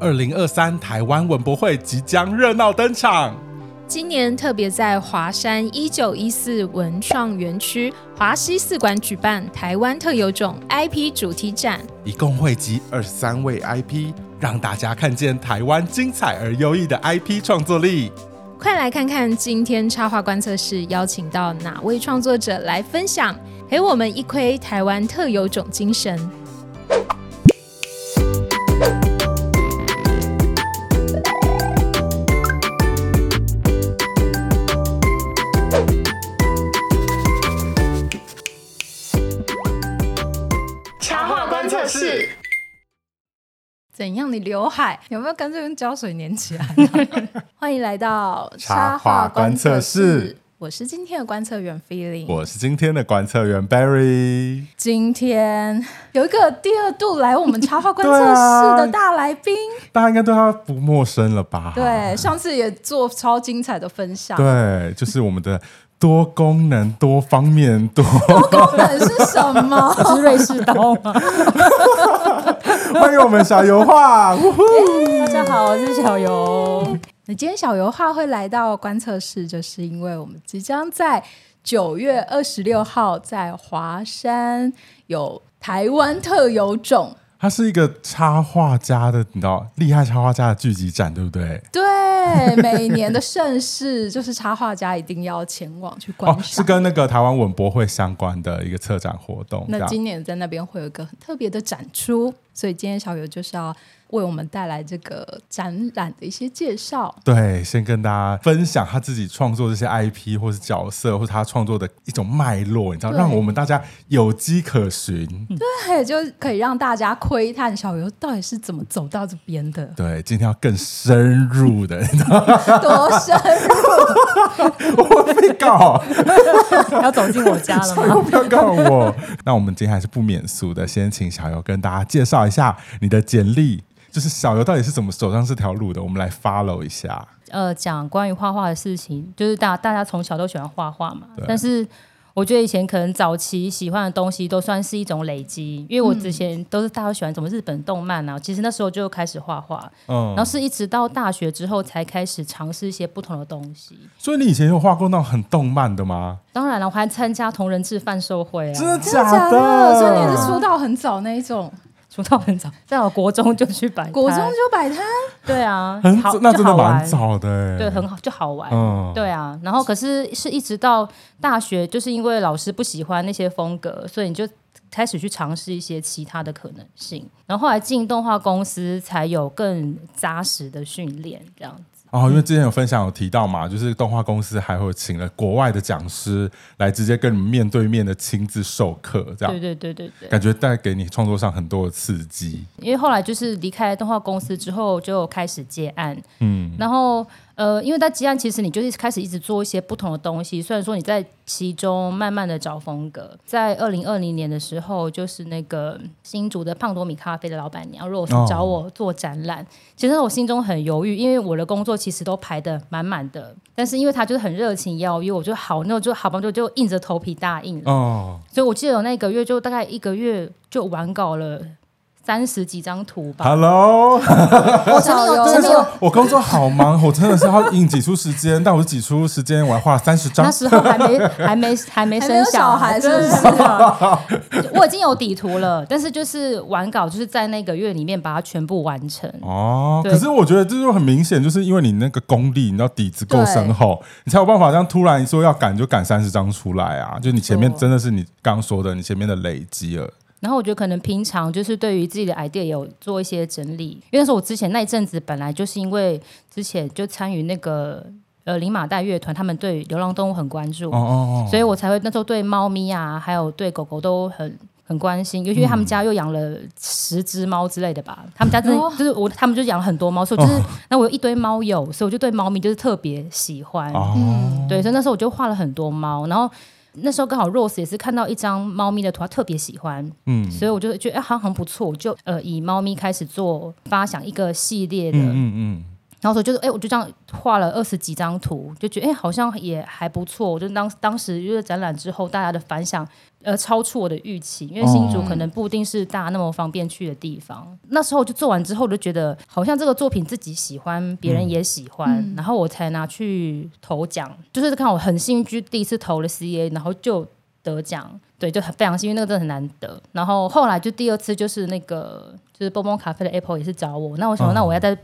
二零二三台湾文博会即将热闹登场。今年特别在华山一九一四文创园区华西四馆举办台湾特有种 IP 主题展，一共汇集二十三位 IP，让大家看见台湾精彩而优异的 IP 创作力。快来看看今天插画观测室邀请到哪位创作者来分享，陪我们一窥台湾特有种精神。怎样？的刘海有没有干脆用胶水粘起来？欢迎来到插画观测室，我是今天的观测员 Feeling，我是今天的观测员 Barry。今天有一个第二度来我们插画观测室的大来宾，啊、大家应该对他不陌生了吧？对，上次也做超精彩的分享。对，就是我们的。多功能、多方面、多多功能是什么？是瑞士刀吗？欢迎我们小油画、欸。大家好，我是小油。那今天小油画会来到观测室，就是因为我们即将在九月二十六号在华山有台湾特有种。它是一个插画家的，你知道，厉害插画家的聚集展，对不对？对。每年的盛事就是插画家一定要前往去观赏，哦，是跟那个台湾文博会相关的一个策展活动。那今年在那边会有一个很特别的展出，所以今天小游就是要。为我们带来这个展览的一些介绍。对，先跟大家分享他自己创作这些 IP 或是角色，或是他创作的一种脉络，你知道，让我们大家有迹可循。对，就可以让大家窥探小游到底是怎么走到这边的。对，今天要更深入的，你知道 多深入？我 被告，要走进我家了吗？不要告我。那我们今天还是不免俗的，先请小游跟大家介绍一下你的简历。就是小游到底是怎么走上这条路的？我们来 follow 一下。呃，讲关于画画的事情，就是大大家从小都喜欢画画嘛。但是我觉得以前可能早期喜欢的东西都算是一种累积，因为我之前都是大家都喜欢什么日本动漫啊，其实那时候就开始画画。嗯。然后是一直到大学之后才开始尝试一些不同的东西。所以你以前有画过那种很动漫的吗？当然了，我还参加同人志贩售会啊。真的假的？所以你是出道很早那一种。出道很早，在我国中就去摆摊，国中就摆摊，对啊，很好，那真的蛮早的，对，很好，就好玩，嗯，对啊。然后可是是一直到大学，就是因为老师不喜欢那些风格，所以你就开始去尝试一些其他的可能性。然后后来进动画公司，才有更扎实的训练，这样。哦，因为之前有分享有提到嘛，就是动画公司还会请了国外的讲师来直接跟你们面对面的亲自授课，这样。对对对对对，感觉带给你创作上很多的刺激。因为后来就是离开动画公司之后，就开始接案，嗯，然后。呃，因为在吉安，其实你就是开始一直做一些不同的东西。虽然说你在其中慢慢的找风格，在二零二零年的时候，就是那个新竹的胖多米咖啡的老板娘 Rose 找我做展览。哦、其实我心中很犹豫，因为我的工作其实都排的满满的，但是因为他就是很热情邀约，我就好，那我就好吧，就就硬着头皮答应了。哦，所以我记得我那个月就大概一个月就完稿了。三十几张图吧。Hello，我真的 有，真的有。我工作好忙，我真的是要硬挤出时间，但我是挤出时间，我还画了三十张。那时候还没 还没还没生小孩，是不是？我已经有底图了，但是就是完稿，就是在那个月里面把它全部完成。哦，可是我觉得这就很明显，就是因为你那个功力，你知道底子够深厚，你才有办法这样突然说要赶就赶三十张出来啊！就你前面真的是你刚刚说的，你前面的累积了。然后我觉得可能平常就是对于自己的 idea 有做一些整理，因为那时候我之前那一阵子本来就是因为之前就参与那个呃林马代乐团，他们对流浪动物很关注，哦哦哦，所以我才会那时候对猫咪啊，还有对狗狗都很很关心，尤其他们家又养了十只猫之类的吧，他们家真的就是我，他们就养了很多猫，所以就是那我有一堆猫友，所以我就对猫咪就是特别喜欢，嗯，对，所以那时候我就画了很多猫，然后。那时候刚好 Rose 也是看到一张猫咪的图，他特别喜欢，嗯，所以我就觉得哎，好像很不错，就呃以猫咪开始做发想一个系列的，嗯嗯，然后说就是哎，我就这样画了二十几张图，就觉得哎，好像也还不错。我就当当时因为展览之后，大家的反响呃超出我的预期，因为新竹可能不一定是大家那么方便去的地方。哦、那时候就做完之后，我就觉得好像这个作品自己喜欢，别人也喜欢，嗯、然后我才拿去投奖。就是看我很幸运，就第一次投了 CA，然后就得奖。对，就很非常幸运，那个真的很难得。然后后来就第二次就是那个就是蹦蹦咖啡的 Apple 也是找我，那我想说那我要再。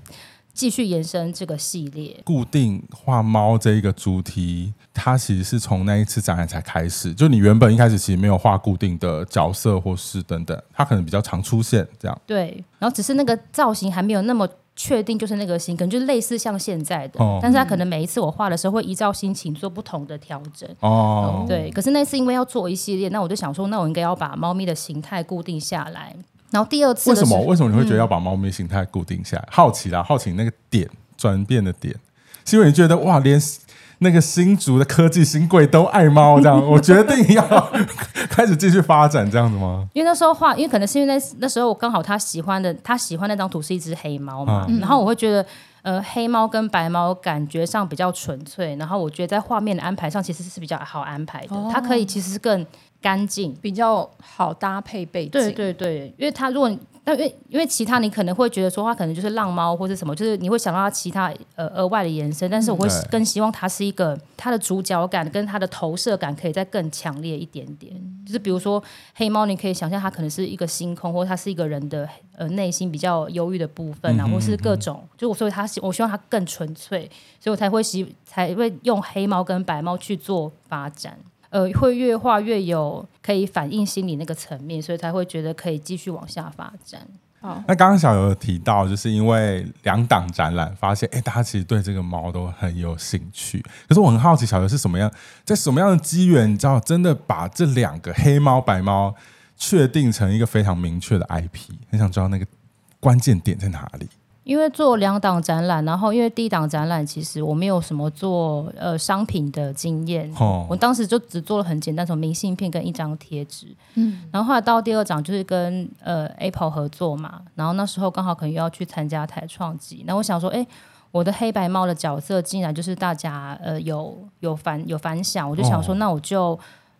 继续延伸这个系列，固定画猫这一个主题，它其实是从那一次展览才开始。就你原本一开始其实没有画固定的角色或是等等，它可能比较常出现这样。对，然后只是那个造型还没有那么确定，就是那个型，可能就是类似像现在的，哦、但是它可能每一次我画的时候会依照心情做不同的调整。哦、嗯，对。可是那次因为要做一系列，那我就想说，那我应该要把猫咪的形态固定下来。然后第二次为什么？为什么你会觉得要把猫咪形态固定下来？嗯、好奇啦，好奇那个点转变的点，是因为你觉得哇，连那个新竹的科技新贵都爱猫这样，我决定要开始继续发展这样子吗？因为那时候画，因为可能是因为那那时候我刚好他喜欢的，他喜欢那张图是一只黑猫嘛，嗯、然后我会觉得呃黑猫跟白猫感觉上比较纯粹，然后我觉得在画面的安排上其实是比较好安排的，哦、它可以其实是更。干净比较好搭配背景，对对对，因为它如果但因为因为其他你可能会觉得说它可能就是浪猫或者什么，就是你会想到它其他呃额外的延伸，但是我会更希望它是一个它的主角感跟它的投射感可以再更强烈一点点。就是比如说黑猫，你可以想象它可能是一个星空，或者它是一个人的呃内心比较忧郁的部分啊，或是各种，就我所以它我希望它更纯粹，所以我才会希才会用黑猫跟白猫去做发展。呃，会越画越有可以反映心理那个层面，所以才会觉得可以继续往下发展。好，那刚刚小游有提到，就是因为两档展览发现，哎，大家其实对这个猫都很有兴趣。可是我很好奇，小游是什么样，在什么样的机缘，你知道，真的把这两个黑猫白猫确定成一个非常明确的 IP，很想知道那个关键点在哪里。因为做两档展览，然后因为第一档展览其实我没有什么做呃商品的经验，哦、我当时就只做了很简单，从明信片跟一张贴纸，嗯，然后后来到第二档就是跟呃 Apple 合作嘛，然后那时候刚好可能又要去参加台创季，那我想说，哎，我的黑白猫的角色竟然就是大家呃有有反有反响，我就想说，哦、那我就。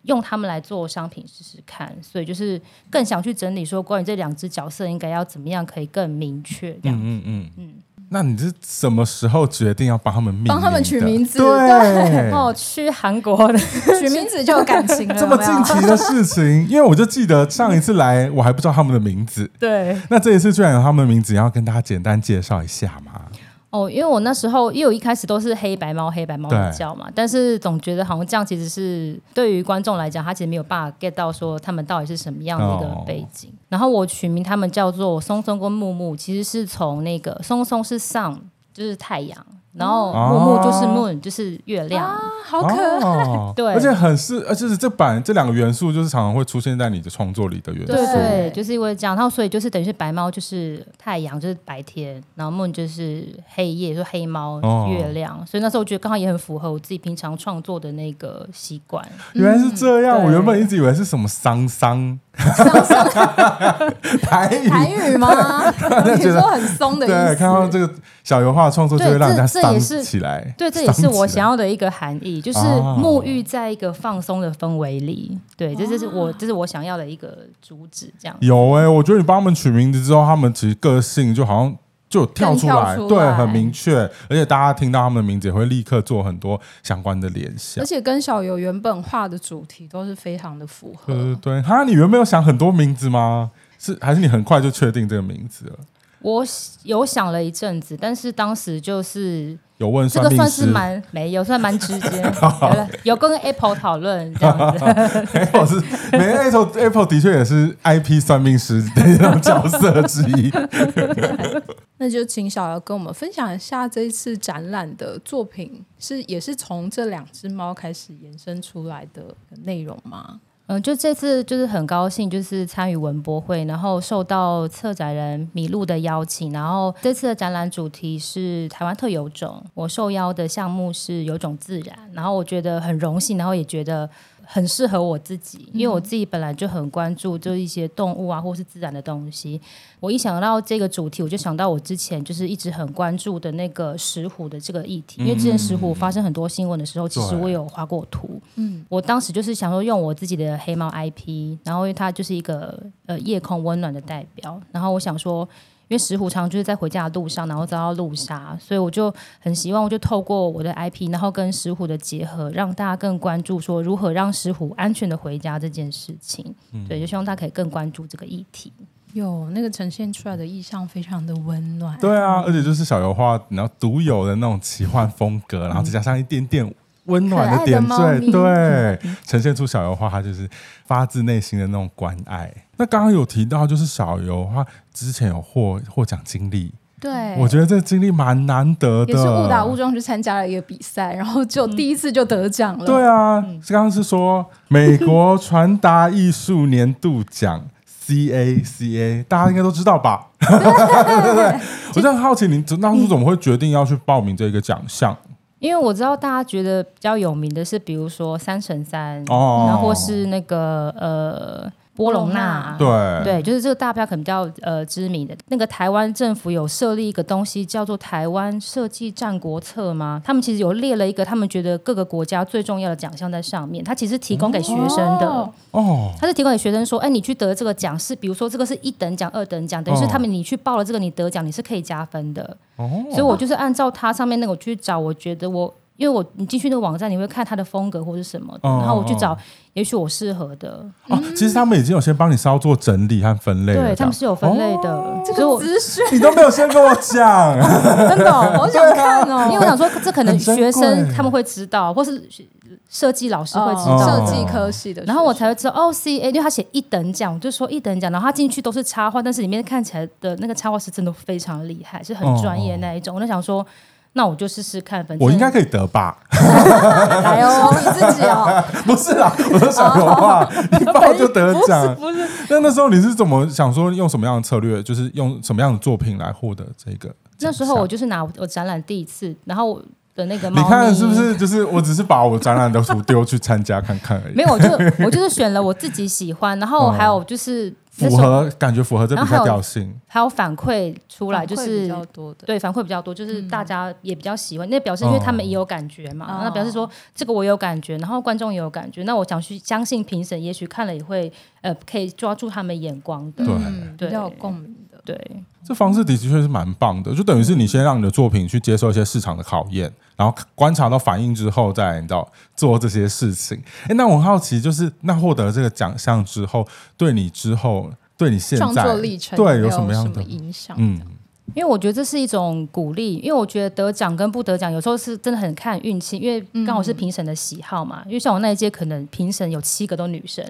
用他们来做商品试试看，所以就是更想去整理说，关于这两只角色应该要怎么样可以更明确这样。嗯嗯嗯嗯。那你是什么时候决定要帮他们命名？帮他们取名字？对，哦，去韩国的 取名字就有感情了。这么近期的事情，因为我就记得上一次来我还不知道他们的名字。对。那这一次居然有他们的名字，要跟大家简单介绍一下吗？哦，因为我那时候，因为我一开始都是黑白猫、黑白猫的叫嘛，但是总觉得好像这样其实是对于观众来讲，他其实没有办法 get 到说他们到底是什么样的一个背景。哦、然后我取名他们叫做松松跟木木，其实是从那个松松是 sun，就是太阳。然后木木就是 moon，就是月亮，啊、好可爱。哦、对，而且很是，而且是这版这两个元素就是常常会出现在你的创作里的元素。对，就是因为这样，然后所以就是等于是白猫就是太阳，就是白天，然后 moon 就是黑夜，就黑猫月亮。哦、所以那时候我觉得刚好也很符合我自己平常创作的那个习惯。原来是这样，嗯、我原本一直以为是什么桑桑。松松台语台语吗？你说很松的意思。对，看到这个小油画创作就会让人家松起来。对，这也是我想要的一个含义，就是沐浴在一个放松的氛围里。对，这就是我，这是我想要的一个主旨。这样有哎，我觉得你帮他们取名字之后，他们其实个性就好像。就跳出来，对，很明确，而且大家听到他们的名字也会立刻做很多相关的联想，而且跟小游原本画的主题都是非常的符合。对对对，哈，你原本有想很多名字吗？是还是你很快就确定这个名字了？我有想了一阵子，但是当时就是。有问这个算是蛮没有，算蛮直接。有有跟 Apple 讨论这样子。Apple 是，没 Apple Apple 的确也是 IP 算命师的那种角色之一。那就请小姚跟我们分享一下这一次展览的作品，是也是从这两只猫开始延伸出来的内容吗？嗯，就这次就是很高兴，就是参与文博会，然后受到策展人米露的邀请，然后这次的展览主题是台湾特有种，我受邀的项目是有种自然，然后我觉得很荣幸，然后也觉得很适合我自己，因为我自己本来就很关注就一些动物啊，或是自然的东西。我一想到这个主题，我就想到我之前就是一直很关注的那个石虎的这个议题，因为之前石虎发生很多新闻的时候，其实我有画过图。嗯，我当时就是想说用我自己的黑猫 IP，然后因为它就是一个呃夜空温暖的代表，然后我想说。因为石虎常常就是在回家的路上，然后遭到路杀，所以我就很希望，我就透过我的 IP，然后跟石虎的结合，让大家更关注说如何让石虎安全的回家这件事情。嗯、对，就希望大家可以更关注这个议题。有那个呈现出来的意象非常的温暖。对啊，而且就是小油画，然后独有的那种奇幻风格，然后再加上一点点。温暖的点缀，对，呈现出小油画，它就是发自内心的那种关爱。那刚刚有提到，就是小油画之前有获获奖经历，对，我觉得这个经历蛮难得的，也是误打误撞去参加了一个比赛，然后就第一次就得奖了。嗯、对啊，刚刚是说美国传达艺术年度奖 CACA，大家应该都知道吧？对。对对，我就很好奇，您当初怎么会决定要去报名这个奖项？因为我知道大家觉得比较有名的是，比如说三乘三，哦，然后或是那个呃。波隆纳，对对，就是这个大标可能比较呃知名的。那个台湾政府有设立一个东西叫做台湾设计战国策吗？他们其实有列了一个他们觉得各个国家最重要的奖项在上面。他其实提供给学生的哦，他是提供给学生说，哎，你去得这个奖是，比如说这个是一等奖、二等奖，等于是他们你去报了这个，你得奖你是可以加分的。哦，所以我就是按照他上面那个去找，我觉得我。因为我你进去那个网站，你会看它的风格或是什么，哦、然后我去找，也许我适合的。哦，其实他们已经有先帮你稍作整理和分类，对，他们是有分类的。哦、这个资讯你都没有先跟我讲，真的，好想看哦。因为我想说，这可能学生他们会知道，或是设计老师会知道，设计科系的，然后我才会知道哦，C A，因为他写一等奖，就说一等奖，然后他进去都是插画，但是里面看起来的那个插画师真的非常厉害，是很专业的那一种。哦、我就想说。那我就试试看，反正我应该可以得吧？哎呦，你自己哦，不是啦，我说小油画，你报就得奖，不是？那那时候你是怎么想说用什么样的策略，就是用什么样的作品来获得这个？那时候我就是拿我展览第一次，然后的那个，你看是不是？就是我只是把我展览的图丢去参加看看而已。没有，我就我就是选了我自己喜欢，然后还有就是。符合感觉符合这比赛调性，还有反馈出来，就是比较多的，对，反馈比较多，就是大家也比较喜欢。那表示因为他们也有感觉嘛，那表示说这个我有感觉，然后观众也有感觉。那我想去相信评审，也许看了也会呃可以抓住他们眼光的，对，比较有共鸣的。对，这方式的确是蛮棒的，就等于是你先让你的作品去接受一些市场的考验，然后观察到反应之后，再你知道做这些事情。哎，那我很好奇，就是那获得了这个奖项之后，对你之后。对你现在创作历程对有什么样的影响？嗯，因为我觉得这是一种鼓励，因为我觉得得奖跟不得奖有时候是真的很看运气，因为刚好是评审的喜好嘛。嗯、因为像我那一届，可能评审有七个都女生，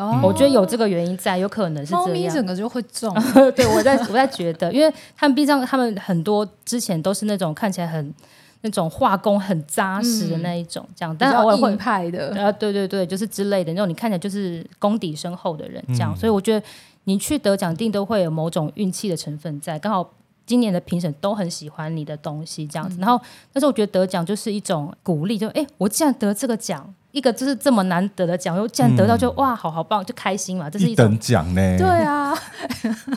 哦、我觉得有这个原因在，有可能是这样。猫咪整个就会重，对我在我在觉得，因为他们毕竟他们很多之前都是那种看起来很。那种画工很扎实的那一种，这样，但是偶尔会派的，啊，对对对，就是之类的那种，你看起来就是功底深厚的人，这样，所以我觉得你去得奖，定都会有某种运气的成分在。刚好今年的评审都很喜欢你的东西，这样子。然后，但是我觉得得奖就是一种鼓励，就哎，我既然得这个奖。一个就是这么难得的奖，又既然得到就，就、嗯、哇，好好棒，就开心嘛。这是一种等奖呢。对啊，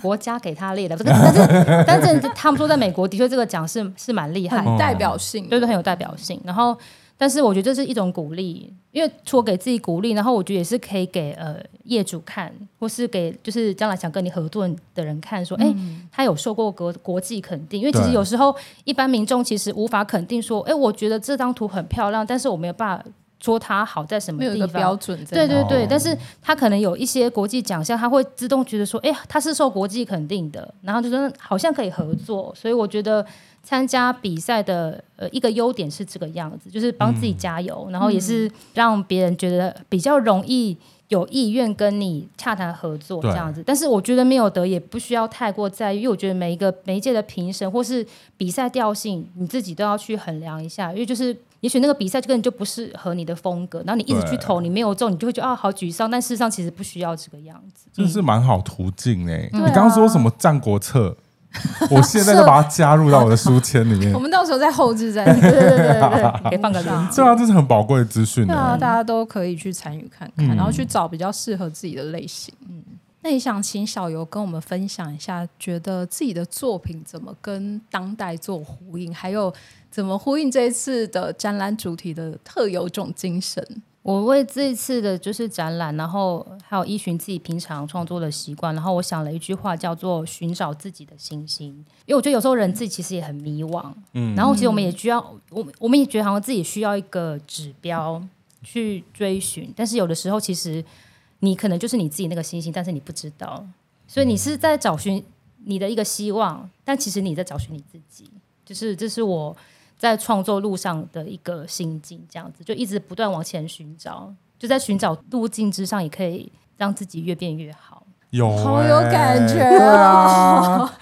国家给他列的，但是 但是他们说，在美国的确这个奖是是蛮厉害，很代表性，对对，很有代表性。然后，但是我觉得这是一种鼓励，因为除了给自己鼓励，然后我觉得也是可以给呃业主看，或是给就是将来想跟你合作的人看，说，哎、嗯欸，他有受过国国际肯定。因为其实有时候一般民众其实无法肯定说，哎、欸，我觉得这张图很漂亮，但是我没有办法。说它好在什么地方？没有一个标准，对对对，但是他可能有一些国际奖项，他会自动觉得说，哎，他是受国际肯定的，然后就说好像可以合作。所以我觉得参加比赛的呃一个优点是这个样子，就是帮自己加油，嗯、然后也是让别人觉得比较容易有意愿跟你洽谈合作这样子。但是我觉得没有得也不需要太过在意，因为我觉得每一个每一届的评审或是比赛调性，你自己都要去衡量一下，因为就是。也许那个比赛就根本就不适合你的风格，然后你一直去投，你没有中，你就会觉得啊好沮丧。但事实上其实不需要这个样子，这是蛮好途径哎。你刚刚说什么《战国策》？我现在就把它加入到我的书签里面。我们到时候再后置再，对对对对对，可以 放个链接。对啊，这是很宝贵的资讯。对啊，大家都可以去参与看看，然后去找比较适合自己的类型。嗯，那你想请小游跟我们分享一下，觉得自己的作品怎么跟当代做呼应，还有怎么呼应这一次的展览主题的特有种精神。我为这一次的就是展览，然后还有依循自己平常创作的习惯，然后我想了一句话，叫做“寻找自己的星星”。因为我觉得有时候人自己其实也很迷惘，嗯，然后其实我们也需要，我我们也觉得好像自己需要一个指标去追寻，但是有的时候其实你可能就是你自己那个星星，但是你不知道，所以你是在找寻你的一个希望，但其实你在找寻你自己，就是这是我。在创作路上的一个心境，这样子就一直不断往前寻找，就在寻找路径之上，也可以让自己越变越好。有、欸，好有感觉啊！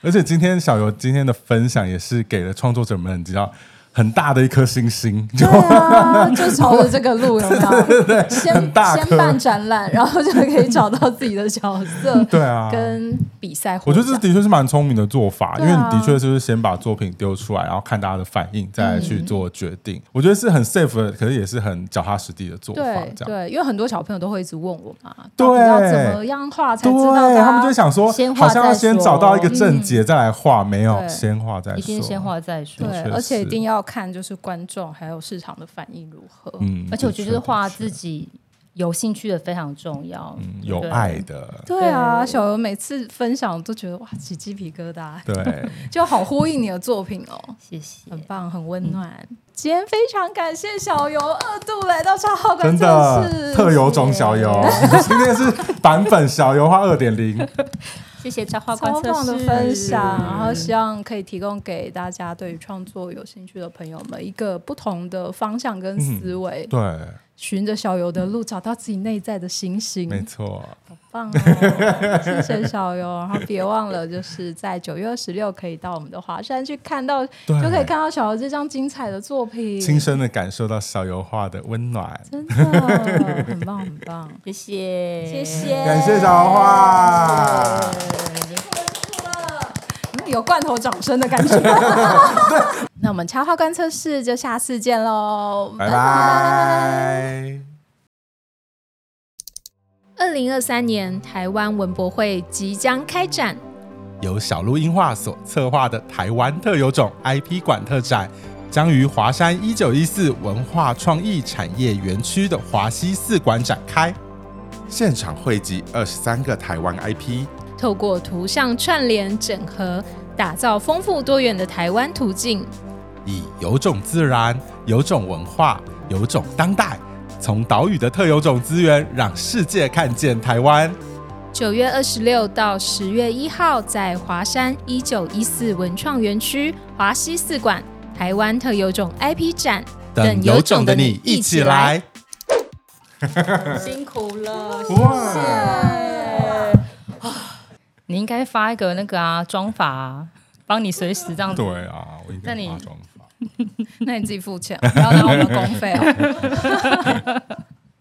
而且今天小游今天的分享也是给了创作者们，你知道。很大的一颗星星，就啊，就朝着这个路，有没有？对对对，先先办展览，然后就可以找到自己的角色，对啊，跟比赛。我觉得这的确是蛮聪明的做法，因为你的确就是先把作品丢出来，然后看大家的反应，再来去做决定。我觉得是很 safe 的，可是也是很脚踏实地的做法。对对，因为很多小朋友都会一直问我嘛，对，要怎么样画才知道？他们就想说，好像要先找到一个正解再来画，没有，先画再说，一定先画再说，对，而且一定要。看就是观众还有市场的反应如何，嗯，而且我觉得画自己有兴趣的非常重要，嗯，有爱的，对啊，小游每次分享都觉得哇起鸡皮疙瘩，对，就好呼应你的作品哦，谢谢，很棒，很温暖。今天非常感谢小游二度来到超号观测室，特有种小游，今天是版本小游画二点零。谢谢超话超棒的分享，然后希望可以提供给大家对于创作有兴趣的朋友们一个不同的方向跟思维。嗯、对，循着小游的路，找到自己内在的星星。没错，好棒哦！谢谢 小游，然后别忘了，就是在九月二十六可以到我们的华山去看到，就可以看到小游这张精彩的作品，亲身的感受到小游画的温暖，真的很棒很棒，谢谢。谢谢，感谢小游画。有罐头掌声的感觉。那我们插画观测室就下次见喽，拜拜。二零二三年台湾文博会即将开展，由小鹿映画所策划的台湾特有种 IP 馆特展，将于华山一九一四文化创意产业园区的华西四馆展开，现场汇集二十三个台湾 IP。透过图像串联整合，打造丰富多元的台湾途径，以有种自然、有种文化、有种当代，从岛屿的特有种资源，让世界看见台湾。九月二十六到十月一号，在华山一九一四文创园区华西四馆台湾特有种 IP 展，等有种的你一起来。辛苦了，谢谢。你应该发一个那个啊妆法啊，帮你随时这样子。对啊，我应该发妆法。那你自己付钱，不要拿我们公费哦。